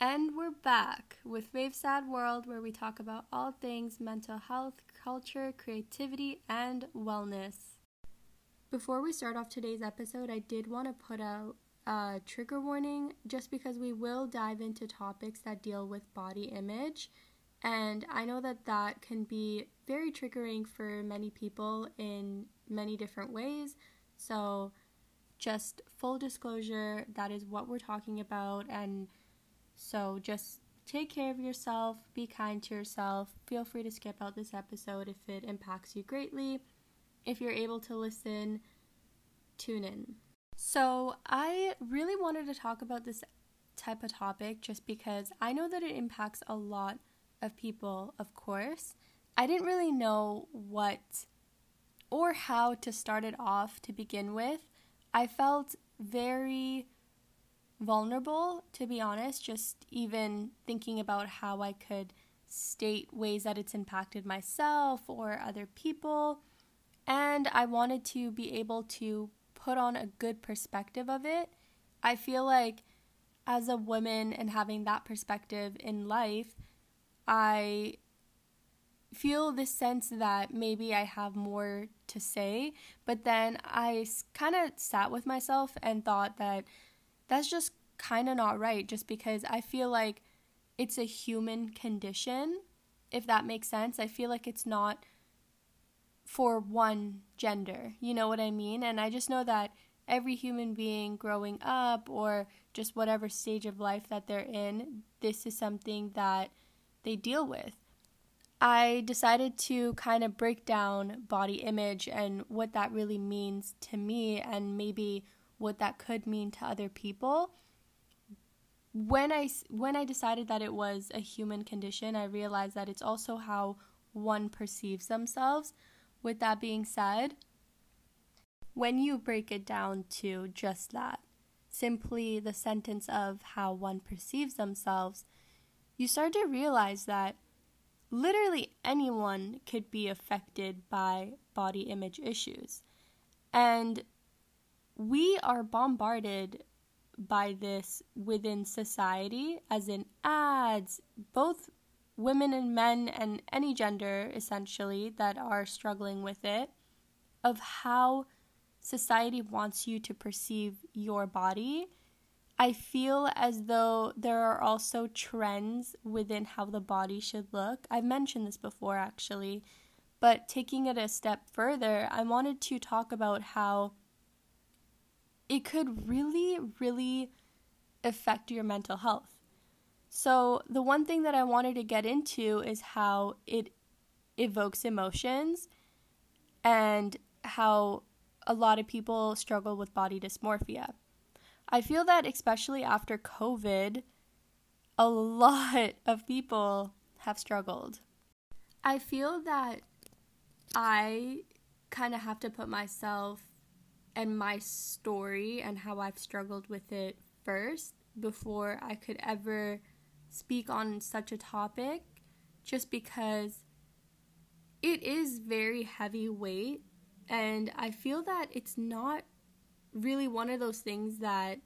And we're back with Favsadworld, where we talk about all things mental health, culture, creativity, and wellness. Before we start off today's episode, I did want to put out a trigger warning just because we will dive into topics that deal with body image. And I know that that can be very triggering for many people in many different ways. So, just full disclosure, that is what we're talking about. And so just take care of yourself, be kind to yourself. Feel free to skip out this episode if it impacts you greatly. If you're able to listen, tune in. So, I really wanted to talk about this type of topic just because I know that it impacts a lot of people, of course. I didn't really know what or how to start it off to begin with. I felt very vulnerable, to be honest, just even thinking about how I could state ways that it's impacted myself or other people. And I wanted to be able to put on a good perspective of it. I feel like as a woman and having that perspective in life, I feel this sense that maybe I have more to say, but then I kind of sat with myself and thought that that's just kind of not right just because I feel like it's a human condition, if that makes sense. I feel like it's not for one gender. You know what I mean? And I just know that every human being growing up or just whatever stage of life that they're in, this is something that they deal with. I decided to kind of break down body image and what that really means to me and maybe what that could mean to other people. When I when I decided that it was a human condition, I realized that it's also how one perceives themselves. With that being said, when you break it down to just that, simply the sentence of how one perceives themselves, you start to realize that literally anyone could be affected by body image issues. And we are bombarded by this within society, as in ads, both women and men, and any gender essentially that are struggling with it, of how society wants you to perceive your body. I feel as though there are also trends within how the body should look. I've mentioned this before actually, but taking it a step further, I wanted to talk about how it could really, really affect your mental health. So, the one thing that I wanted to get into is how it evokes emotions and how a lot of people struggle with body dysmorphia. I feel that, especially after COVID, a lot of people have struggled. I feel that I kind of have to put myself and my story and how I've struggled with it first before I could ever speak on such a topic just because it is very heavy weight and I feel that it's not really one of those things that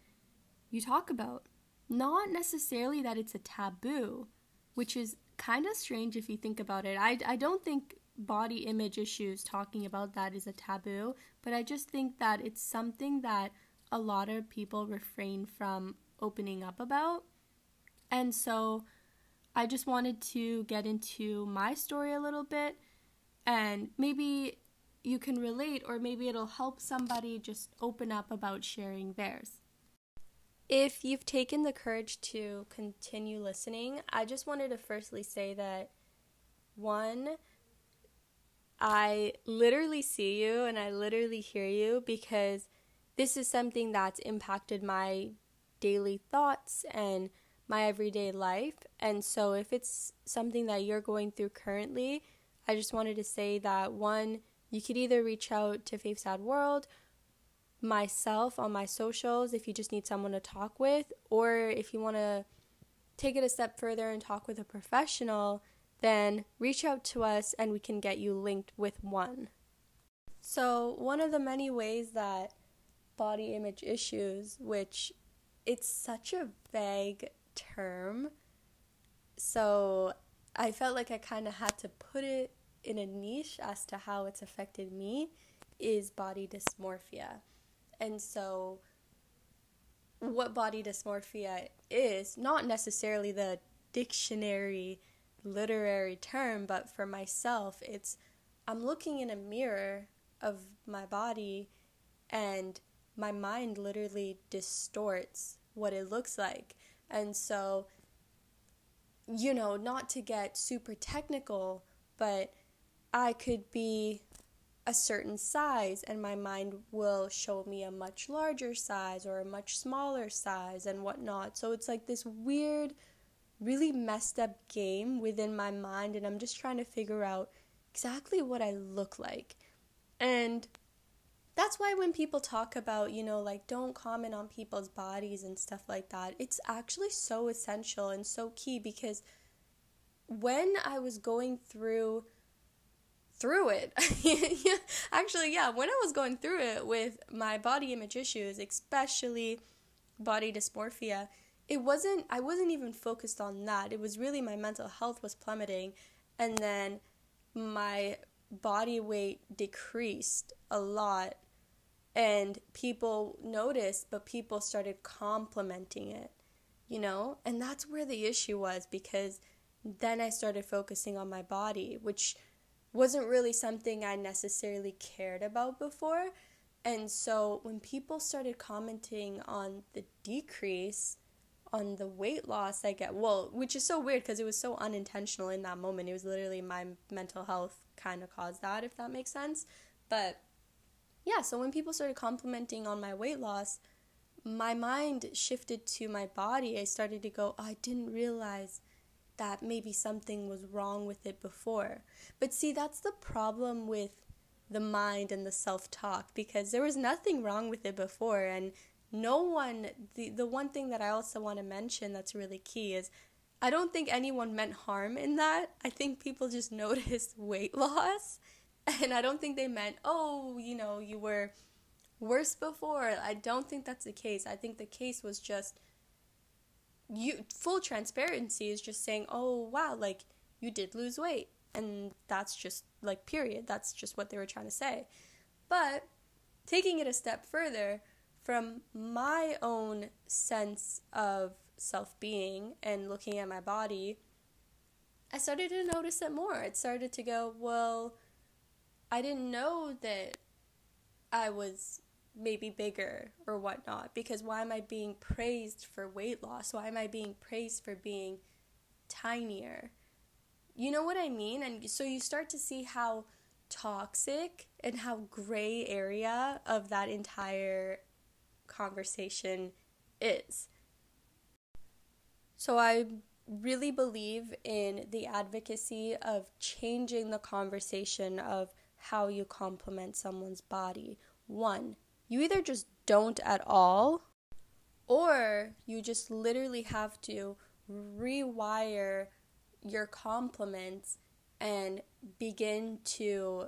you talk about. Not necessarily that it's a taboo, which is kind of strange if you think about it. I, I don't think body image issues, talking about that is a taboo, but I just think that it's something that a lot of people refrain from opening up about. And so I just wanted to get into my story a little bit and maybe you can relate or maybe it'll help somebody just open up about sharing theirs. If you've taken the courage to continue listening, I just wanted to firstly say that one, I literally see you and I literally hear you because this is something that's impacted my daily thoughts and my everyday life. And so, if it's something that you're going through currently, I just wanted to say that one, you could either reach out to Favsadworld, myself on my socials if you just need someone to talk with, or if you want to take it a step further and talk with a professional, then reach out to us and we can get you linked with one. So, one of the many ways that body image issues, which it's such a vague term. So I felt like I kind of had to put it in a niche as to how it's affected me is body dysmorphia. And so what body dysmorphia is, not necessarily the dictionary literary term, but for myself, it's I'm looking in a mirror of my body and my mind literally distorts what it looks like. And so, you know, not to get super technical, but I could be a certain size and my mind will show me a much larger size or a much smaller size and whatnot. So it's like this weird, really messed up game within my mind, and I'm just trying to figure out exactly what I look like. And that's why when people talk about, you know, like don't comment on people's bodies and stuff like that, it's actually so essential and so key because when I was going through through it. Actually, yeah, when I was going through it with my body image issues, especially body dysmorphia, it wasn't I wasn't even focused on that. It was really my mental health was plummeting and then my body weight decreased a lot and people noticed but people started complimenting it you know and that's where the issue was because then i started focusing on my body which wasn't really something I necessarily cared about before. And so when people started commenting on the decrease, on the weight loss I get, well, which is so weird because it was so unintentional in that moment. It was literally my mental health kind of caused that, if that makes sense. But yeah, so when people started complimenting on my weight loss, my mind shifted to my body. I started to go, oh, I didn't realize that maybe something was wrong with it before. But see, that's the problem with the mind and the self talk because there was nothing wrong with it before. And no one, the, the one thing that I also want to mention that's really key is I don't think anyone meant harm in that. I think people just noticed weight loss. And I don't think they meant, oh, you know, you were worse before. I don't think that's the case. I think the case was just you full transparency is just saying, "Oh, wow, like you did lose weight." And that's just like period. That's just what they were trying to say. But taking it a step further from my own sense of self-being and looking at my body, I started to notice it more. It started to go, "Well, I didn't know that I was maybe bigger or whatnot because why am I being praised for weight loss? Why am I being praised for being tinier? You know what I mean? And so you start to see how toxic and how gray area of that entire conversation is. So I really believe in the advocacy of changing the conversation of how you compliment someone's body. One, you either just don't at all or you just literally have to rewire your compliments and begin to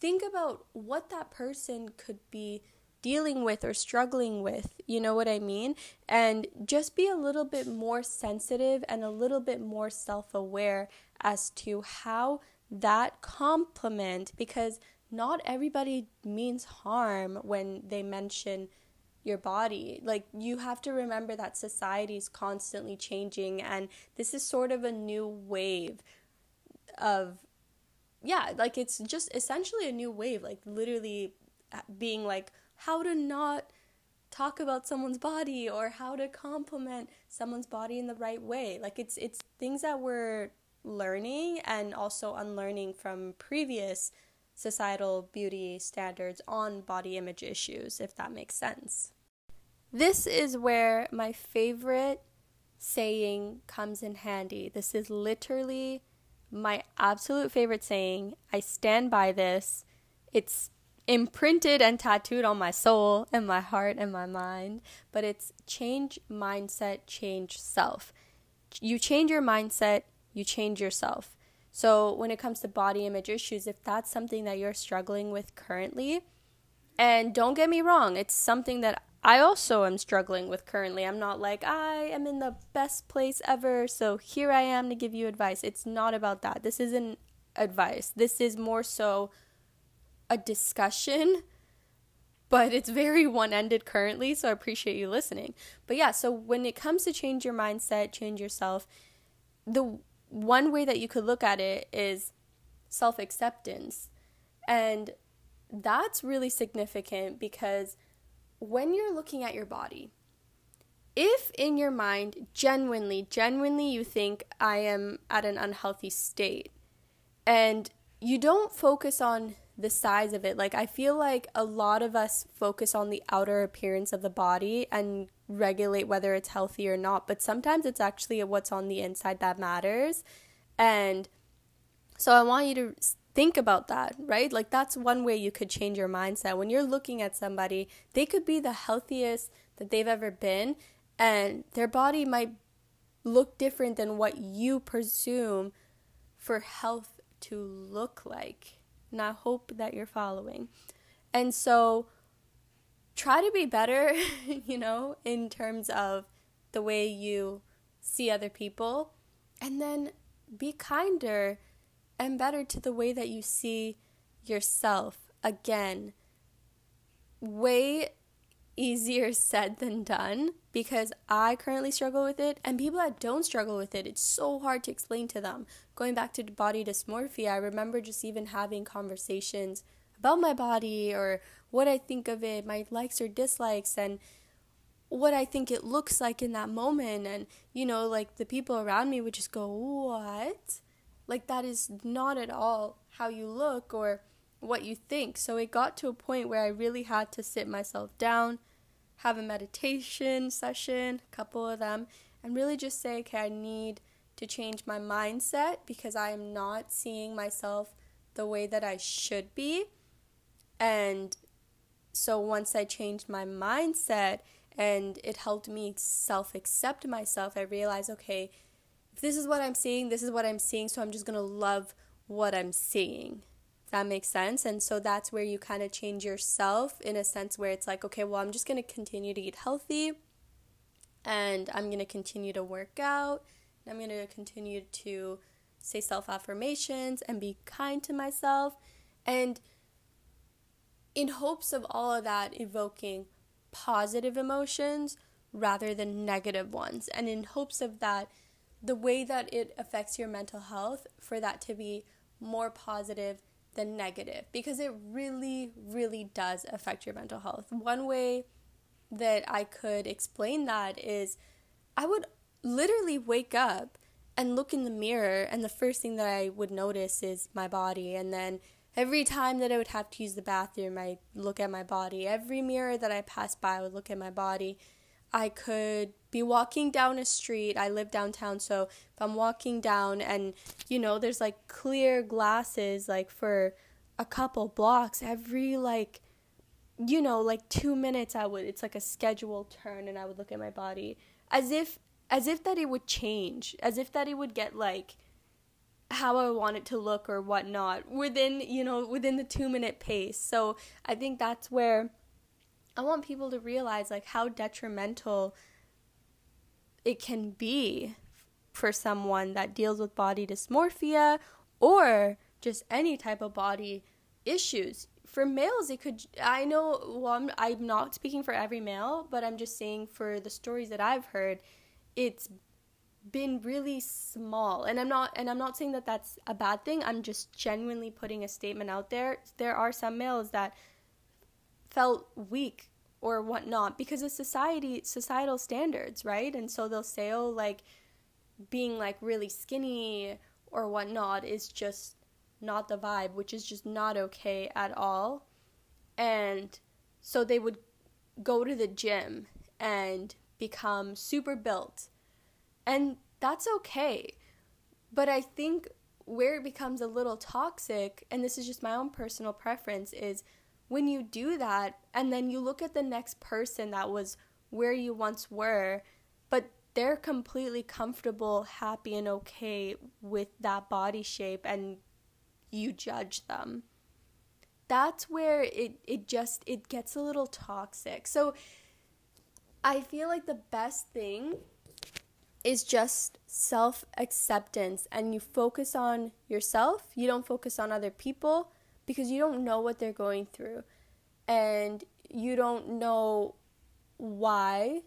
think about what that person could be dealing with or struggling with. You know what I mean? And just be a little bit more sensitive and a little bit more self aware as to how that compliment, because not everybody means harm when they mention your body. Like, you have to remember that society is constantly changing, and this is sort of a new wave of, yeah, like it's just essentially a new wave, like, literally uh, being like, how to not talk about someone's body or how to compliment someone's body in the right way. Like, it's, it's things that we're learning and also unlearning from previous societal beauty standards on body image issues, if that makes sense. This is where my favorite saying comes in handy. This is literally my absolute favorite saying. I stand by this. It's imprinted and tattooed on my soul and my heart and my mind, but it's change mindset, change self. You change your mindset, you change yourself. So, when it comes to body image issues, if that's something that you're struggling with currently, and don't get me wrong, it's something that I also am struggling with currently. I'm not like, I am in the best place ever, so here I am to give you advice. It's not about that. This isn't advice. This is more so a discussion, but it's very one ended currently, so I appreciate you listening. But yeah, so when it comes to change your mindset, change yourself, the one way that you could look at it is self acceptance. And that's really significant because when you're looking at your body, if in your mind, genuinely, genuinely, you think I am at an unhealthy state and you don't focus on the size of it, like I feel like a lot of us focus on the outer appearance of the body and regulate whether it's healthy or not, but sometimes it's actually what's on the inside that matters. And so I want you to think about that, right? Like that's one way you could change your mindset. When you're looking at somebody, they could be the healthiest that they've ever been, and their body might look different than what you presume for health to look like. And I hope that you're following. And so try to be better, you know, in terms of the way you see other people. And then be kinder and better to the way that you see yourself. Again, way easier said than done because I currently struggle with it, and people that don't struggle with it, it's so hard to explain to them. Going back to body dysmorphia, I remember just even having conversations about my body or what I think of it, my likes or dislikes, and what I think it looks like in that moment. And, you know, like the people around me would just go, What? Like, that is not at all how you look or what you think. So it got to a point where I really had to sit myself down, have a meditation session, a couple of them, and really just say, okay, I need to change my mindset because I am not seeing myself the way that I should be. And so once I changed my mindset and it helped me self accept myself, I realized, okay, if this is what I'm seeing, this is what I'm seeing, so I'm just gonna love what I'm seeing. That makes sense. And so that's where you kind of change yourself in a sense where it's like, okay, well, I'm just gonna continue to eat healthy and I'm gonna continue to work out, I'm gonna continue to say self affirmations and be kind to myself. And in hopes of all of that evoking positive emotions rather than negative ones, and in hopes of that the way that it affects your mental health for that to be more positive than negative because it really, really does affect your mental health. One way that I could explain that is I would literally wake up and look in the mirror, and the first thing that I would notice is my body. And then every time that I would have to use the bathroom, I look at my body. Every mirror that I passed by, I would look at my body. I could be walking down a street. I live downtown, so if I'm walking down and you know, there's like clear glasses like for a couple blocks every like you know, like 2 minutes I would it's like a scheduled turn and I would look at my body as if as if that it would change, as if that it would get like how I want it to look or whatnot within, you know, within the two minute pace. So I think that's where I want people to realize like how detrimental it can be for someone that deals with body dysmorphia or just any type of body issues. For males, it could, I know, well, I'm, I'm not speaking for every male, but I'm just saying for the stories that I've heard, it's been really small and i'm not and i'm not saying that that's a bad thing i'm just genuinely putting a statement out there there are some males that felt weak or whatnot because of society societal standards, right? And so they'll say, oh, like being like really skinny or whatnot is just not the vibe, which is just not okay at all. And so they would go to the gym and become super built. And that's okay. But I think where it becomes a little toxic, and this is just my own personal preference, is when you do that and then you look at the next person that was where you once were, but they're completely comfortable, happy, and okay with that body shape, and you judge them. That's where it, it just it gets a little toxic. So I feel like the best thing is just self acceptance and you focus on yourself. You don't focus on other people because you don't know what they're going through and you don't know why.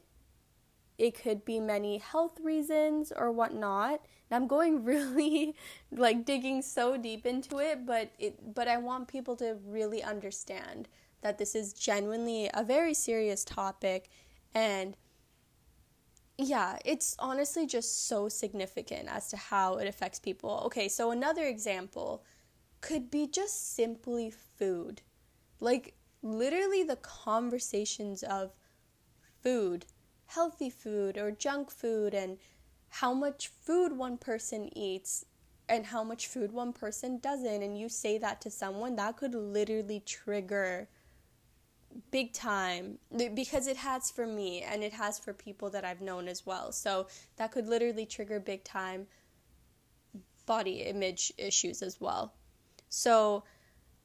It could be many health reasons or whatnot. And I'm going really like digging so deep into it, but it but I want people to really understand that this is genuinely a very serious topic and yeah, it's honestly just so significant as to how it affects people. Okay, so another example could be just simply food. Like, literally, the conversations of food, healthy food or junk food, and how much food one person eats and how much food one person doesn't. And you say that to someone, that could literally trigger big time because it has for me and it has for people that I've known as well. So that could literally trigger big time body image issues as well. So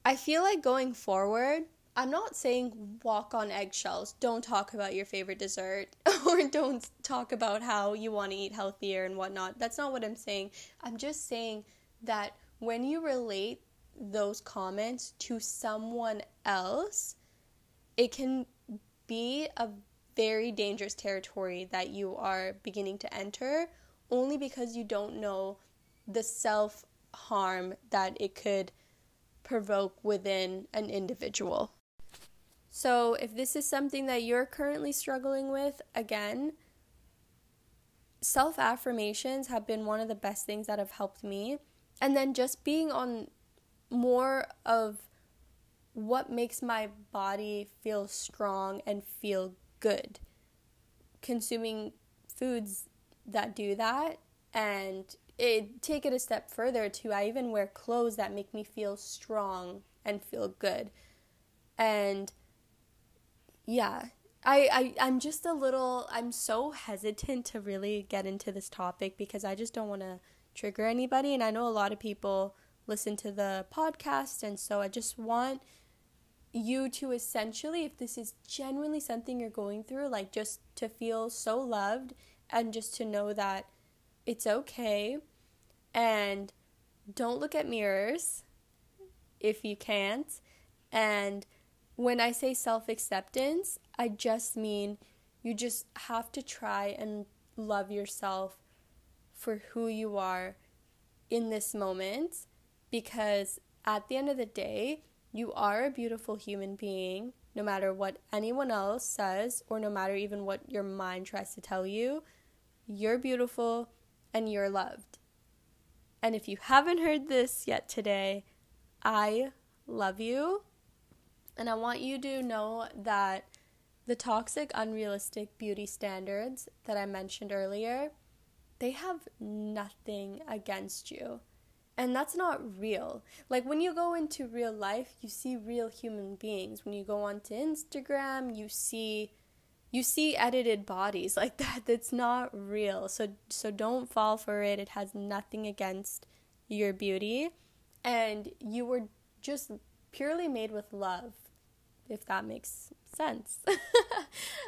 I feel like going forward, I'm not saying walk on eggshells. Don't talk about your favorite dessert or don't talk about how you want to eat healthier and whatnot. That's not what I'm saying. I'm just saying that when you relate those comments to someone else, it can be a very dangerous territory that you are beginning to enter only because you don't know the self harm that it could provoke within an individual. So, if this is something that you're currently struggling with, again, self affirmations have been one of the best things that have helped me. And then just being on more of what makes my body feel strong and feel good. Consuming foods that do that and it take it a step further to I even wear clothes that make me feel strong and feel good. And yeah, I, I I'm just a little I'm so hesitant to really get into this topic because I just don't want to trigger anybody and I know a lot of people listen to the podcast and so I just want you to essentially, if this is genuinely something you're going through, like just to feel so loved and just to know that it's okay and don't look at mirrors if you can't. And when I say self acceptance, I just mean you just have to try and love yourself for who you are in this moment because at the end of the day, you are a beautiful human being, no matter what anyone else says, or no matter even what your mind tries to tell you. You're beautiful and you're loved. And if you haven't heard this yet today, I love you. And I want you to know that the toxic, unrealistic beauty standards that I mentioned earlier, they have nothing against you. And that's not real. Like when you go into real life, you see real human beings. When you go onto Instagram, you see you see edited bodies like that. That's not real. So so don't fall for it. It has nothing against your beauty and you were just purely made with love if that makes sense.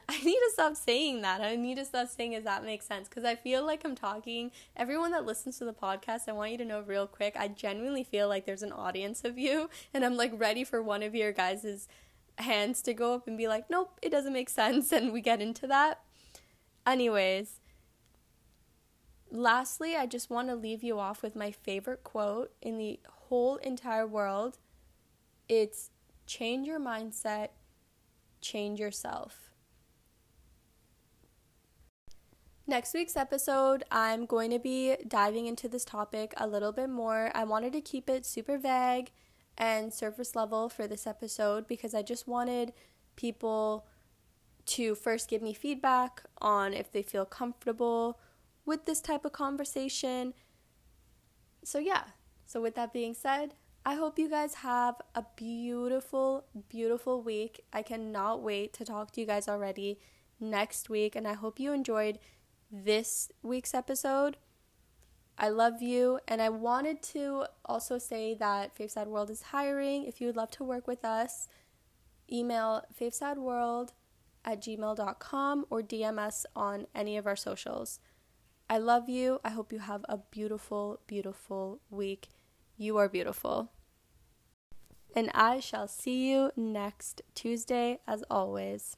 I need to stop saying that. I need to stop saying, "Does that make sense?" Because I feel like I'm talking. Everyone that listens to the podcast, I want you to know real quick. I genuinely feel like there's an audience of you, and I'm like ready for one of your guys's hands to go up and be like, "Nope, it doesn't make sense," and we get into that. Anyways, lastly, I just want to leave you off with my favorite quote in the whole entire world. It's change your mindset, change yourself. Next week's episode, I'm going to be diving into this topic a little bit more. I wanted to keep it super vague and surface level for this episode because I just wanted people to first give me feedback on if they feel comfortable with this type of conversation. So, yeah. So, with that being said, I hope you guys have a beautiful, beautiful week. I cannot wait to talk to you guys already next week, and I hope you enjoyed this week's episode. I love you, and I wanted to also say that Fave World is hiring. If you would love to work with us, email favsadworld at gmail.com or DM us on any of our socials. I love you. I hope you have a beautiful, beautiful week. You are beautiful. And I shall see you next Tuesday as always.